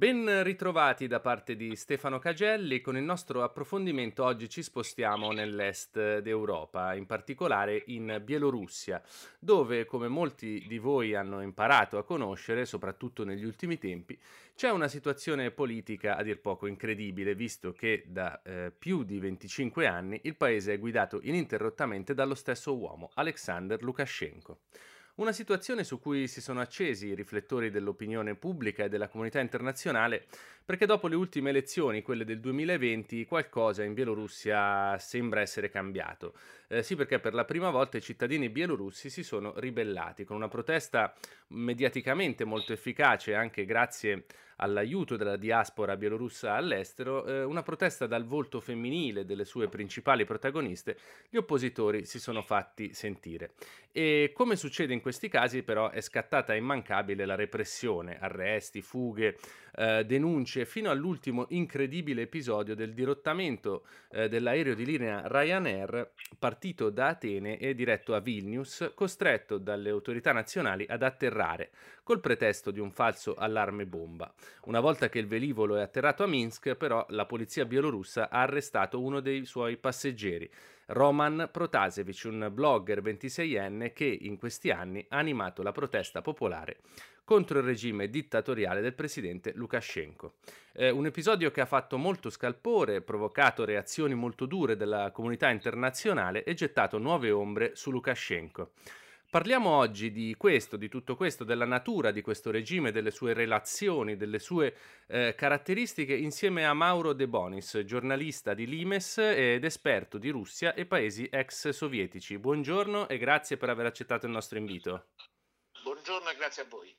Ben ritrovati da parte di Stefano Cagelli. Con il nostro approfondimento oggi ci spostiamo nell'est d'Europa, in particolare in Bielorussia, dove, come molti di voi hanno imparato a conoscere, soprattutto negli ultimi tempi, c'è una situazione politica a dir poco incredibile, visto che da eh, più di 25 anni il paese è guidato ininterrottamente dallo stesso uomo, Alexander Lukashenko. Una situazione su cui si sono accesi i riflettori dell'opinione pubblica e della comunità internazionale perché dopo le ultime elezioni, quelle del 2020, qualcosa in Bielorussia sembra essere cambiato. Eh, sì, perché per la prima volta i cittadini bielorussi si sono ribellati con una protesta mediaticamente molto efficace, anche grazie all'aiuto della diaspora bielorussa all'estero, eh, una protesta dal volto femminile delle sue principali protagoniste, gli oppositori si sono fatti sentire. E come succede in questi casi, però, è scattata immancabile la repressione, arresti, fughe, eh, denunce, fino all'ultimo incredibile episodio del dirottamento eh, dell'aereo di linea Ryanair partito da Atene e diretto a Vilnius, costretto dalle autorità nazionali ad atterrare, col pretesto di un falso allarme bomba. Una volta che il velivolo è atterrato a Minsk, però, la polizia bielorussa ha arrestato uno dei suoi passeggeri, Roman Protasevich, un blogger 26enne che in questi anni ha animato la protesta popolare contro il regime dittatoriale del presidente Lukashenko. Eh, un episodio che ha fatto molto scalpore, provocato reazioni molto dure della comunità internazionale e gettato nuove ombre su Lukashenko. Parliamo oggi di questo, di tutto questo, della natura di questo regime, delle sue relazioni, delle sue eh, caratteristiche, insieme a Mauro De Bonis, giornalista di Limes ed esperto di Russia e paesi ex sovietici. Buongiorno e grazie per aver accettato il nostro invito. Buongiorno e grazie a voi.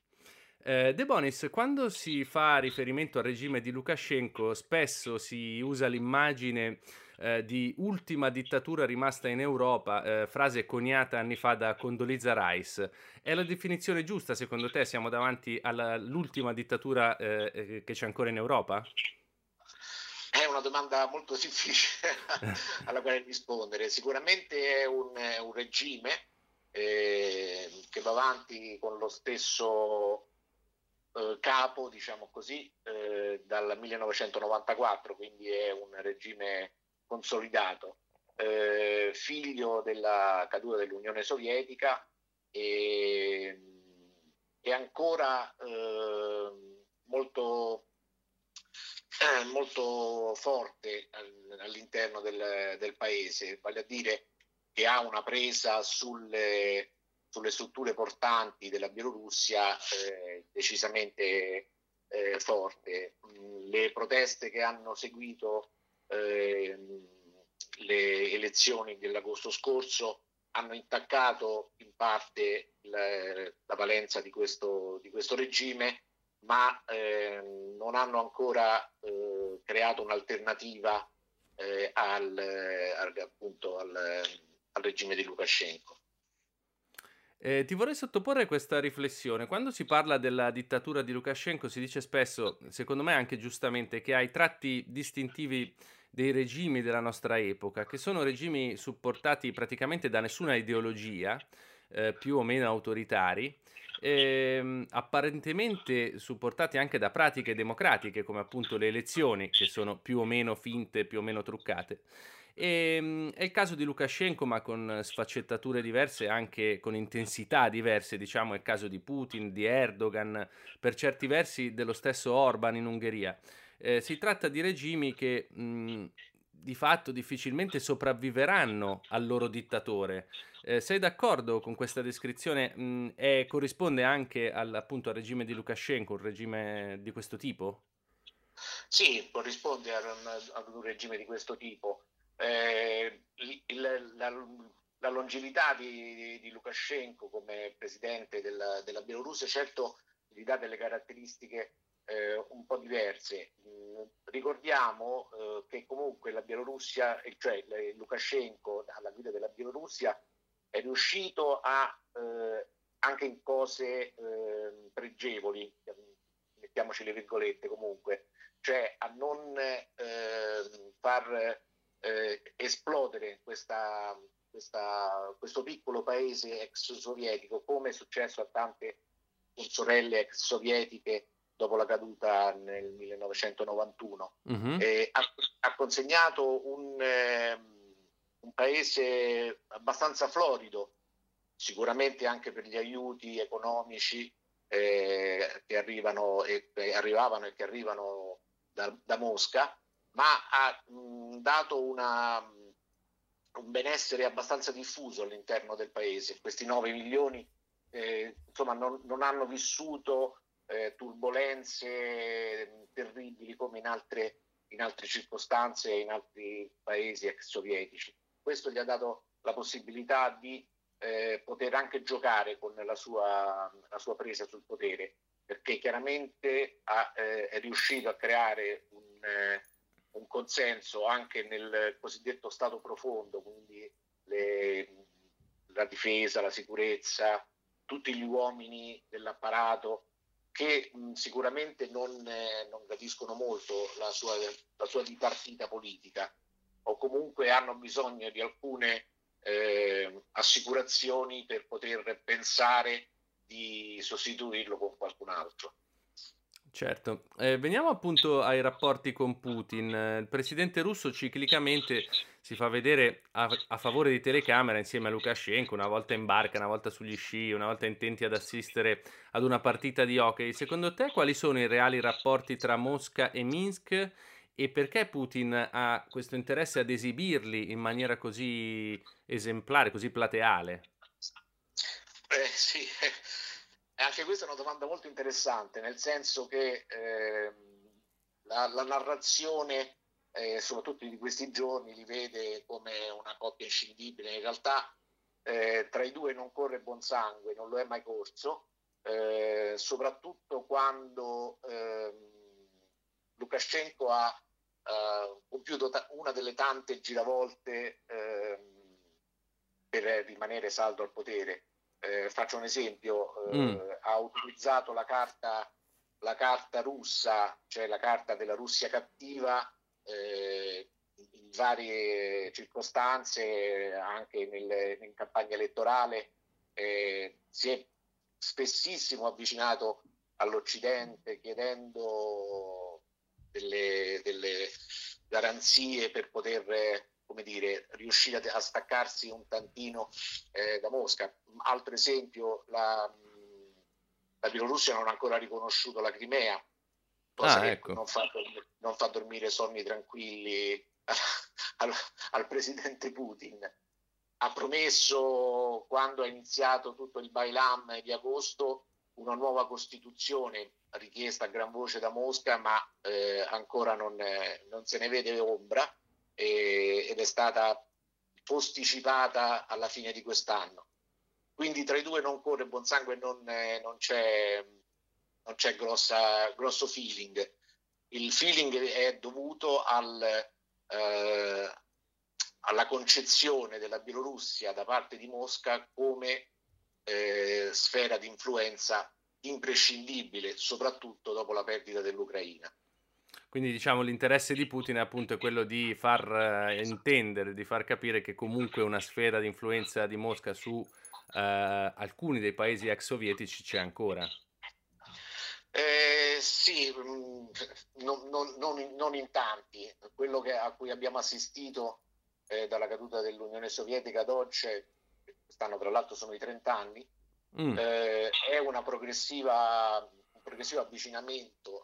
Eh, De Bonis, quando si fa riferimento al regime di Lukashenko, spesso si usa l'immagine eh, di ultima dittatura rimasta in Europa, eh, frase coniata anni fa da Condoleezza Rice. È la definizione giusta secondo te? Siamo davanti all'ultima dittatura eh, eh, che c'è ancora in Europa? È una domanda molto difficile alla quale rispondere. Sicuramente è un, un regime eh, che va avanti con lo stesso eh, capo, diciamo così, eh, dal 1994, quindi è un regime consolidato, eh, figlio della caduta dell'Unione Sovietica e, e ancora eh, molto, eh, molto forte all'interno del, del paese, vale a dire che ha una presa sulle sulle strutture portanti della Bielorussia eh, decisamente eh, forte. Mm, le proteste che hanno seguito eh, le elezioni dell'agosto scorso hanno intaccato in parte la, la valenza di questo, di questo, regime, ma ehm, non hanno ancora eh, creato un'alternativa eh, al, al, appunto, al, al regime di Lukashenko. Eh, ti vorrei sottoporre questa riflessione. Quando si parla della dittatura di Lukashenko si dice spesso, secondo me anche giustamente, che ha i tratti distintivi dei regimi della nostra epoca, che sono regimi supportati praticamente da nessuna ideologia, eh, più o meno autoritari, ehm, apparentemente supportati anche da pratiche democratiche come appunto le elezioni, che sono più o meno finte, più o meno truccate. E, ehm, è il caso di Lukashenko, ma con sfaccettature diverse, anche con intensità diverse, diciamo, è il caso di Putin, di Erdogan, per certi versi dello stesso Orban in Ungheria. Eh, si tratta di regimi che mh, di fatto difficilmente sopravviveranno al loro dittatore. Eh, sei d'accordo con questa descrizione? Mh, e corrisponde anche al, appunto, al regime di Lukashenko, un regime di questo tipo? Sì, corrisponde ad un, ad un regime di questo tipo eh, il, la, la, longevità di, di, Lukashenko come presidente della, della, Bielorussia certo gli dà delle caratteristiche eh, un po' diverse. Mm, ricordiamo eh, che comunque la Bielorussia, cioè Lukashenko alla guida della Bielorussia, è riuscito a, eh, anche in cose ehm, pregevoli, mettiamoci le virgolette comunque, cioè a non ehm, far eh, esplodere questa, questa, questo piccolo paese ex sovietico, come è successo a tante sorelle ex sovietiche dopo la caduta nel 1991. Uh-huh. Eh, ha, ha, consegnato un, eh, un, paese abbastanza florido, sicuramente anche per gli aiuti economici eh, che arrivano e, e, arrivavano e che arrivano da, da Mosca, ma ha mh, dato una, un benessere abbastanza diffuso all'interno del paese. Questi 9 milioni eh, insomma, non, non hanno vissuto eh, turbulenze terribili come in altre, in altre circostanze e in altri paesi ex sovietici. Questo gli ha dato la possibilità di eh, poter anche giocare con la sua, la sua, presa sul potere, perché chiaramente ha, eh, è riuscito a creare un, eh, un, consenso anche nel cosiddetto Stato profondo, quindi le, la difesa, la sicurezza, tutti gli uomini dell'apparato che mh, sicuramente non, eh, non, capiscono molto la sua, la sua dipartita politica o comunque hanno bisogno di alcune eh, assicurazioni per poter pensare di sostituirlo con qualcun altro. Certo, eh, veniamo appunto ai rapporti con Putin. Il presidente russo ciclicamente si fa vedere a, a, favore di telecamera insieme a Lukashenko, una volta in barca, una volta sugli sci, una volta intenti ad assistere ad una partita di hockey. Secondo te quali sono i reali rapporti tra Mosca e Minsk e perché Putin ha questo interesse ad esibirli in maniera così esemplare, così plateale? Eh, sì, anche questa è una domanda molto interessante, nel senso che eh, la, la, narrazione, eh, soprattutto di questi giorni, li vede come una coppia inscindibile. In realtà eh, tra i due non corre buon sangue, non lo è mai corso, eh, soprattutto quando ehm, Lukashenko ha eh, compiuto ta- una delle tante giravolte ehm, per rimanere saldo al potere eh, faccio un esempio, eh, mm. ha utilizzato la carta, la carta russa, cioè la carta della Russia cattiva, eh, in varie circostanze, anche nel, in campagna elettorale, si è spessissimo avvicinato all'Occidente chiedendo delle, delle garanzie per poter come dire, riuscire a, staccarsi un tantino eh, da Mosca. Altro esempio, la, la, Bielorussia non ha ancora riconosciuto la Crimea, cosa ah, che ecco. non, fa, non, fa, dormire sonni tranquilli al, al, presidente Putin. Ha promesso, quando ha iniziato tutto il Bailam di agosto, una nuova Costituzione richiesta a gran voce da Mosca, ma eh, ancora non, eh, non se ne vede ombra e, ed è stata posticipata alla fine di quest'anno. Quindi tra i due non corre buon sangue non, eh, non, c'è, non c'è grossa, grosso feeling. Il feeling è dovuto al, eh, alla concezione della Bielorussia da parte di Mosca come eh, sfera di influenza imprescindibile, soprattutto dopo la perdita dell'Ucraina. Quindi diciamo l'interesse di Putin appunto è quello di far eh, intendere, di far capire che comunque una sfera di influenza di Mosca su eh, alcuni dei paesi ex sovietici c'è ancora. Eh, sì, mm, non, non, non, non, in tanti. Quello che, a cui abbiamo assistito eh, dalla caduta dell'Unione Sovietica ad oggi, quest'anno tra l'altro sono i 30 anni, mm. eh, è una progressiva progressivo avvicinamento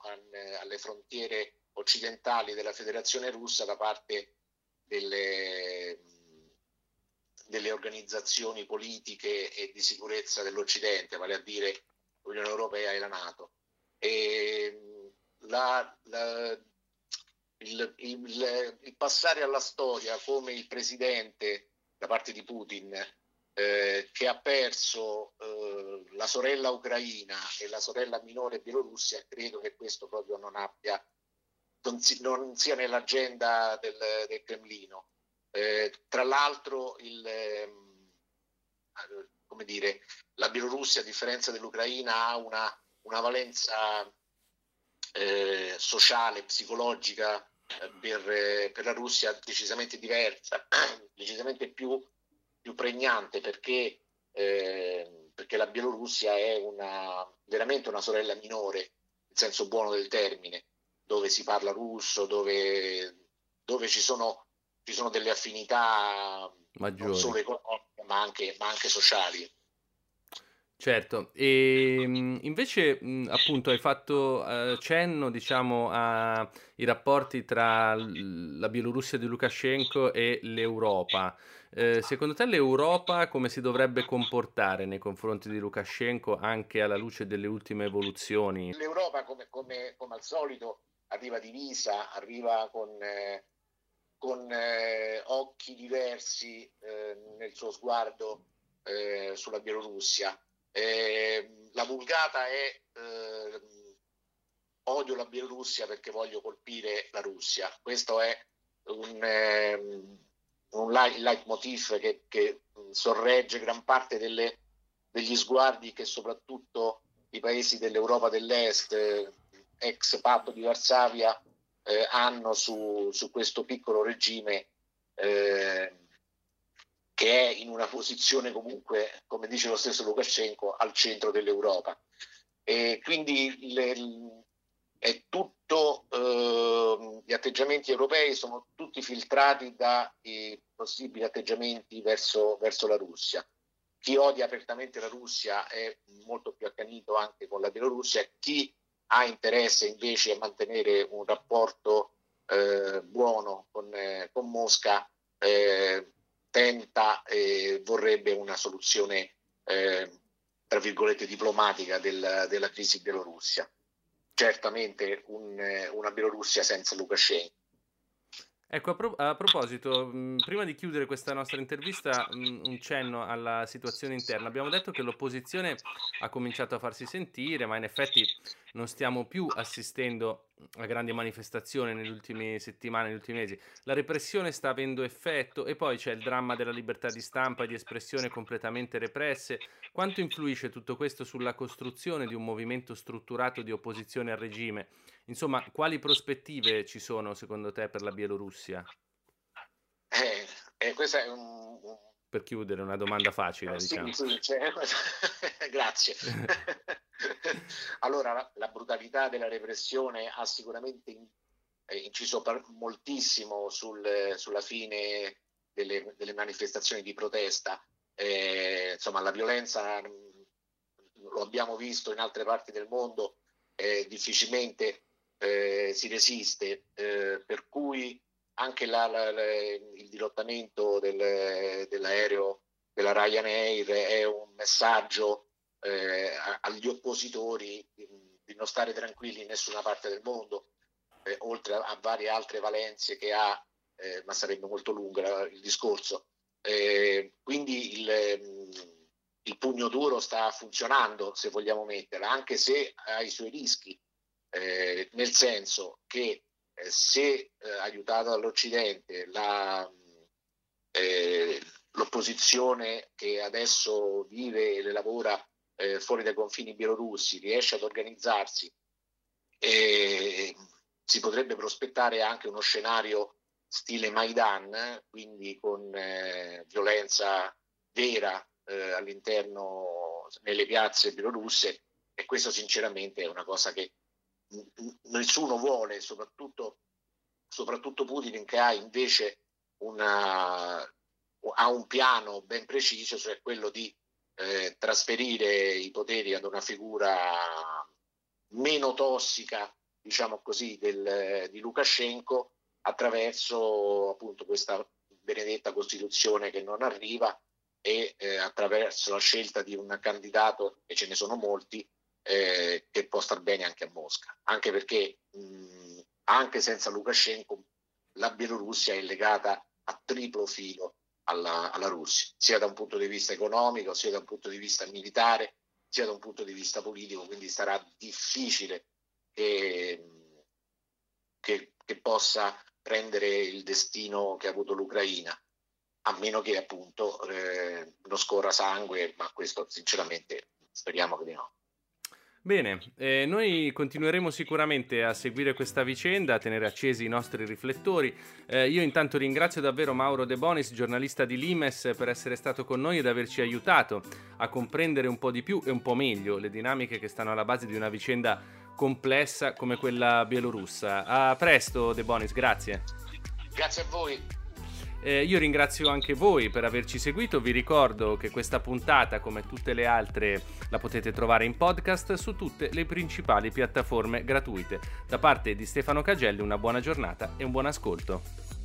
alle frontiere occidentali della Federazione russa da parte delle, delle organizzazioni politiche e di sicurezza dell'Occidente, vale a dire l'Unione Europea e la Nato. E la, la, il, il, il, passare alla storia come il presidente da parte di Putin eh, che ha perso eh, la sorella ucraina e la sorella minore bielorussia, credo che questo proprio non abbia, non, si, non sia nell'agenda del, del Cremlino. Eh, tra l'altro, il, ehm, come dire, la Bielorussia, a differenza dell'Ucraina, ha una, una valenza eh, sociale, psicologica eh, per, per la Russia decisamente diversa, decisamente più più pregnante perché, eh, perché la Bielorussia è una, veramente una sorella minore senso buono del termine, dove si parla russo, dove, dove ci, sono, ci, sono, delle affinità Maggiori. non solo economiche ma anche, ma anche sociali. Certo, e ehm, invece appunto hai fatto uh, cenno diciamo ai rapporti tra la Bielorussia di Lukashenko e l'Europa. Eh, secondo te l'Europa come si dovrebbe comportare nei confronti di Lukashenko anche alla luce delle ultime evoluzioni? L'Europa come, come, come al solito arriva divisa, arriva con, eh, con eh, occhi diversi eh, nel suo sguardo eh, sulla Bielorussia eh, la vulgata è eh, odio la Bielorussia perché voglio colpire la Russia. Questo è un, eh, un leitmotiv che, che, sorregge gran parte delle, degli sguardi che soprattutto i paesi dell'Europa dell'Est, eh, ex patto di Varsavia, eh, hanno su, su, questo piccolo regime eh, che è in una posizione comunque, come dice lo stesso Lukashenko, al centro dell'Europa. E quindi le, è tutto, eh, gli atteggiamenti europei sono tutti filtrati dai possibili atteggiamenti verso, verso la Russia. Chi odia apertamente la Russia è molto più accanito anche con la Bielorussia, chi ha interesse invece a mantenere un rapporto eh, buono con, eh, con Mosca eh, tenta e vorrebbe una soluzione, eh, tra virgolette, diplomatica del, della crisi Bielorussia. Certamente un, una Bielorussia senza Lukashenko. Ecco, a, pro- a proposito, mh, prima di chiudere questa nostra intervista, mh, un cenno alla situazione interna. Abbiamo detto che l'opposizione ha cominciato a farsi sentire, ma in effetti non stiamo più assistendo a grandi manifestazioni nelle ultime settimane, negli ultimi mesi. La repressione sta avendo effetto e poi c'è il dramma della libertà di stampa e di espressione completamente represse. Quanto influisce tutto questo sulla costruzione di un movimento strutturato di opposizione al regime? Insomma, quali prospettive ci sono secondo te per la Bielorussia? Eh, eh, questa è un, Per chiudere, una domanda facile, no, diciamo. Sì, cioè, grazie. allora, la, la, brutalità della repressione ha sicuramente in, eh, inciso per, moltissimo sul, sulla fine delle, delle, manifestazioni di protesta. Eh, insomma, la violenza lo abbiamo visto in altre parti del mondo, eh, difficilmente eh, si resiste, eh, per cui anche la, la, la, il dirottamento del, dell'aereo della Ryanair è un messaggio eh, agli oppositori di, non stare tranquilli in nessuna parte del mondo, eh, oltre a, a, varie altre valenze che ha, eh, ma sarebbe molto lungo il discorso. Eh, quindi il, il pugno duro sta funzionando, se vogliamo metterla, anche se ha i suoi rischi eh, nel senso che eh, se eh, aiutata dall'Occidente la, eh, l'opposizione che adesso vive e lavora eh, fuori dai confini bielorussi riesce ad organizzarsi, si potrebbe prospettare anche uno scenario stile Maidan, quindi con eh, violenza vera all'interno nelle piazze bielorusse e questo sinceramente è una cosa che nessuno vuole, soprattutto, soprattutto Putin che ha invece una, ha un piano ben preciso, cioè quello di eh, trasferire i poteri ad una figura meno tossica, diciamo così, del, di Lukashenko attraverso appunto questa benedetta Costituzione che non arriva e eh, attraverso la scelta di un candidato, e ce ne sono molti, eh, che può star bene anche a Mosca, anche perché mh, anche senza Lukashenko la Bielorussia è legata a triplo filo alla, alla, Russia, sia da un punto di vista economico, sia da un punto di vista militare, sia da un punto di vista politico, quindi sarà difficile che, che, che possa prendere il destino che ha avuto l'Ucraina, a meno che appunto eh, non scorra sangue, ma questo sinceramente speriamo che di no. Bene, eh, noi continueremo sicuramente a seguire questa vicenda, a tenere accesi i nostri riflettori. Eh, io intanto ringrazio davvero Mauro De Bonis, giornalista di Limes, per essere stato con noi ed averci aiutato a comprendere un po' di più e un po' meglio le dinamiche che stanno alla base di una vicenda complessa come quella bielorussa. A presto, De Bonis, grazie. Grazie a voi. Eh, io ringrazio anche voi per averci seguito, vi ricordo che questa puntata, come tutte le altre, la potete trovare in podcast su tutte le principali piattaforme gratuite. Da parte di Stefano Cagelli una buona giornata e un buon ascolto.